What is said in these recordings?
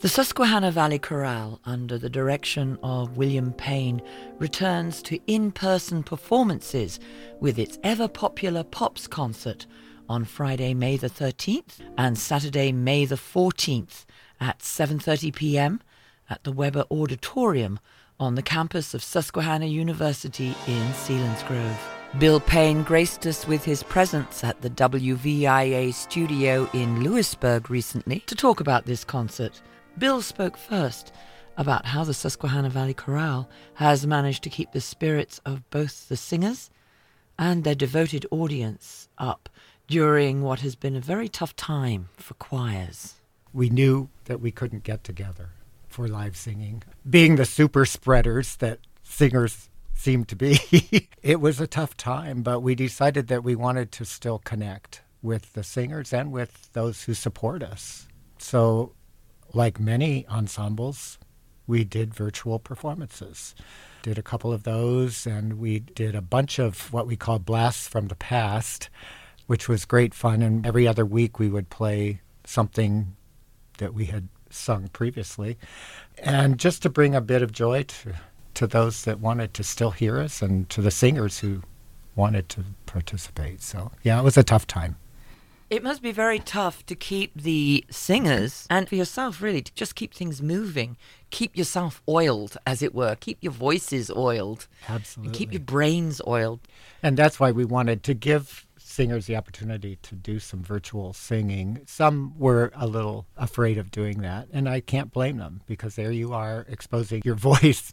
The Susquehanna Valley Chorale, under the direction of William Payne, returns to in person performances with its ever popular Pops concert on Friday, May the 13th and Saturday, May the 14th at 7:30 p.m. at the Weber Auditorium on the campus of Susquehanna University in Selinsgrove. Bill Payne graced us with his presence at the WVIA studio in Lewisburg recently to talk about this concert. Bill spoke first about how the Susquehanna Valley Chorale has managed to keep the spirits of both the singers and their devoted audience up during what has been a very tough time for choirs. We knew that we couldn't get together for live singing. Being the super spreaders that singers seem to be, it was a tough time, but we decided that we wanted to still connect with the singers and with those who support us. So, like many ensembles, we did virtual performances. Did a couple of those, and we did a bunch of what we call blasts from the past, which was great fun. And every other week, we would play something that we had sung previously. And just to bring a bit of joy to, to those that wanted to still hear us and to the singers who wanted to participate. So, yeah, it was a tough time. It must be very tough to keep the singers and for yourself, really, to just keep things moving. Keep yourself oiled, as it were. Keep your voices oiled. Absolutely. And keep your brains oiled. And that's why we wanted to give singers the opportunity to do some virtual singing. Some were a little afraid of doing that, and I can't blame them because there you are exposing your voice,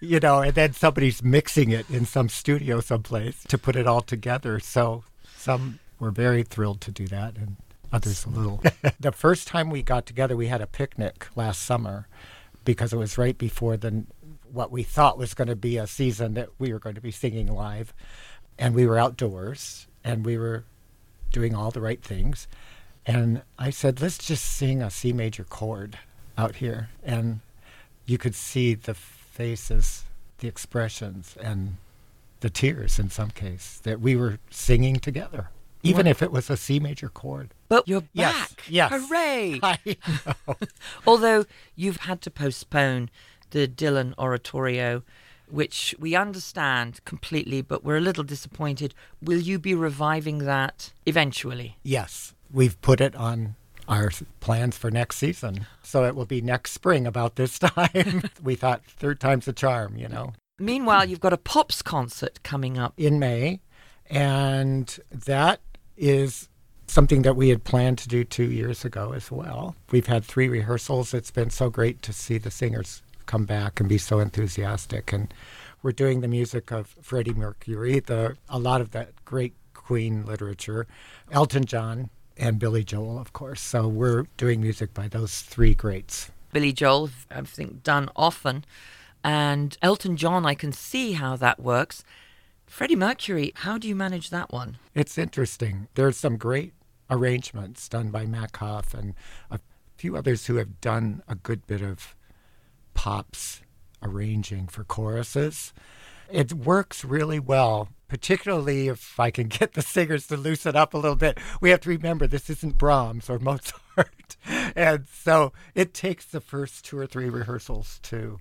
you know, and then somebody's mixing it in some studio someplace to put it all together. So some were very thrilled to do that, and others a little. the first time we got together, we had a picnic last summer because it was right before the what we thought was going to be a season that we were going to be singing live, and we were outdoors and we were doing all the right things. And I said, let's just sing a C major chord out here. And you could see the faces, the expressions, and the tears in some case that we were singing together, even if it was a C major chord. But you're Yes, back. yes. Hooray. I know. Although you've had to postpone the Dylan Oratorio, which we understand completely, but we're a little disappointed. Will you be reviving that eventually? yes, we've put it on our plans for next season. So it will be next spring about this time. we thought third time's a charm, you know. Meanwhile, you've got a Pops concert coming up. in May, and that is something that we had planned to do two years ago as well. We've had three rehearsals. It's been so great to see the singers come back and be so enthusiastic. And we're doing the music of Freddie Mercury, the a lot of that great Queen literature, Elton John, and Billy Joel, of course. So we're doing music by those three greats. Billy Joel, I think, done often. And Elton John, I can see how that works. Freddie Mercury, how do you manage that one? It's interesting. There's some great arrangements done by Mac Huff and a few others who have done a good bit of pops arranging for choruses. It works really well, particularly if I can get the singers to loosen up a little bit. We have to remember this isn't Brahms or Mozart. and so it takes the first two or three rehearsals to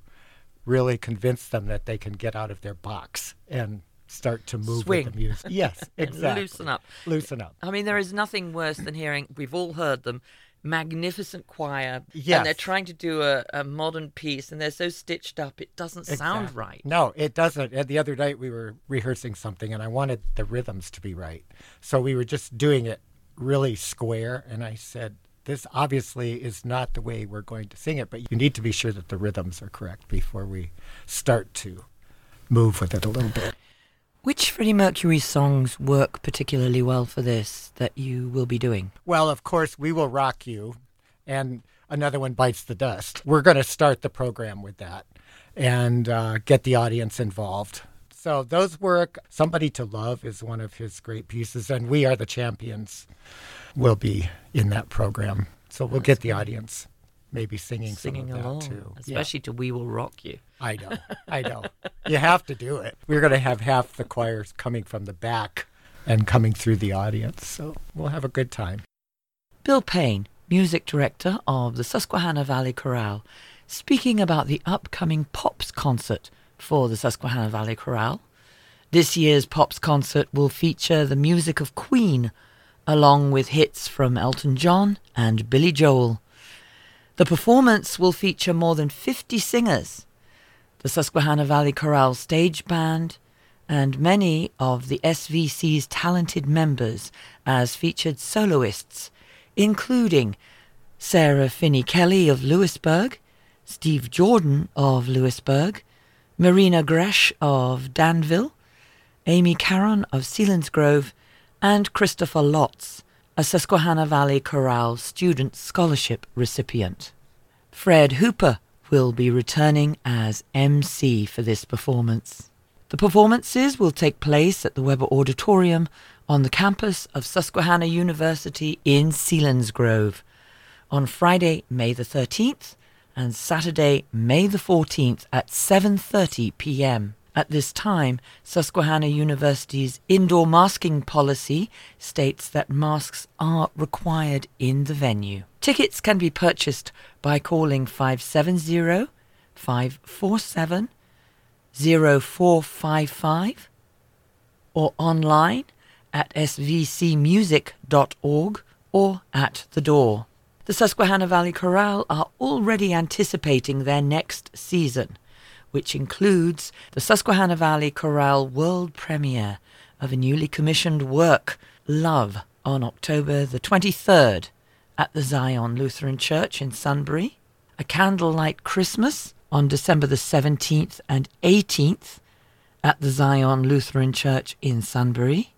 really convince them that they can get out of their box and start to move Swing. with the music. Yes, exactly. Loosen up. Loosen up. I mean, there is nothing worse than hearing, we've all heard them, magnificent choir, Yes. and they're trying to do a, a modern piece, and they're so stitched up, it doesn't sound right. No, it doesn't. And the other night we were rehearsing something and I wanted the rhythms to be right. So we were just doing it really square. And I said, this obviously is not the way we're going to sing it, but you need to be sure that the rhythms are correct before we start to move with it a little bit. Which Freddie Mercury songs work particularly well for this that you will be doing? Well, of course, we will rock you. And another one bites the dust. We're going to start the program with that and uh, get the audience involved. So those work. Somebody to Love is one of his great pieces, and We Are the Champions will be in that program. So we'll get the audience maybe singing, Singing along, that too. Yeah. especially to We Will Rock You. I know, I know. you have to do it. We're going to have half the choirs coming from the back and coming through the audience, so we'll have a good time. Bill Payne, music director of the Susquehanna Valley Chorale, speaking about the upcoming Pops concert for the Susquehanna Valley Chorale. This year's Pops concert will feature the music of Queen, along with hits from Elton John and Billy Joel. The performance will feature more than 50 singers, the Susquehanna Valley Chorale Stage Band, and many of the SVC's talented members as featured soloists, including Sarah Finney Kelly of Lewisburg, Steve Jordan of Lewisburg, Marina Gresh of Danville, Amy Caron of Selinsgrove, and Christopher Lotz, a Susquehanna Valley Chorale Student Scholarship recipient. Fred Hooper will be returning as MC for this performance. The performances will take place at the Weber Auditorium on the campus of Susquehanna University in Selinsgrove on Friday, May the 13th and Saturday, May the 14th at 7:30 p.m. At this time, Susquehanna University's indoor masking policy states that masks are required in the venue. Tickets can be purchased by calling 570 547 0455 or online at svcmusic.org or at the door. The Susquehanna Valley Chorale are already anticipating their next season, which includes the Susquehanna Valley Chorale world premiere of a newly commissioned work, Love, on October the 23rd at the Zion Lutheran Church in Sunbury, a candlelight Christmas on December the 17th and 18th at the Zion Lutheran Church in Sunbury.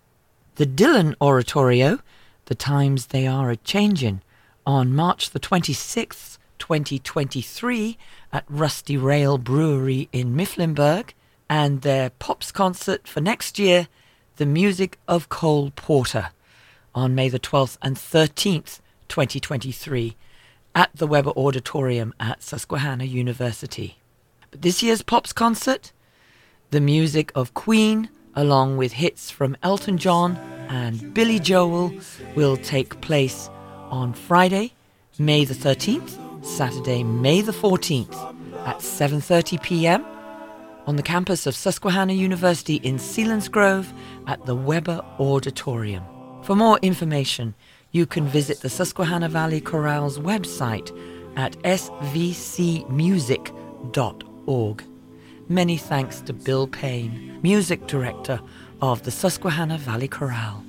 The Dylan Oratorio, The Times They Are a Changin', on March the 26th, 2023 at Rusty Rail Brewery in Mifflinburg, and their Pops concert for next year, The Music of Cole Porter, on May the 12th and 13th, 2023 at the Weber Auditorium at Susquehanna University. But this year's Pops concert, the music of Queen, along with hits from Elton John and Billy Joel, will take place on Friday, May the 13th, Saturday, May the 14th at 7:30 p.m. on the campus of Susquehanna University in Selinsgrove at the Weber Auditorium. For more information, you can visit the Susquehanna Valley Chorale's website at svcmusic.org. Many thanks to Bill Payne, music director of the Susquehanna Valley Chorale.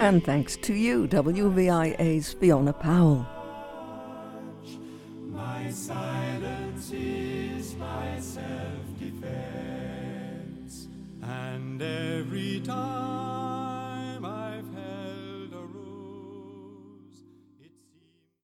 And thanks to you, WVIA's Fiona Powell. Silence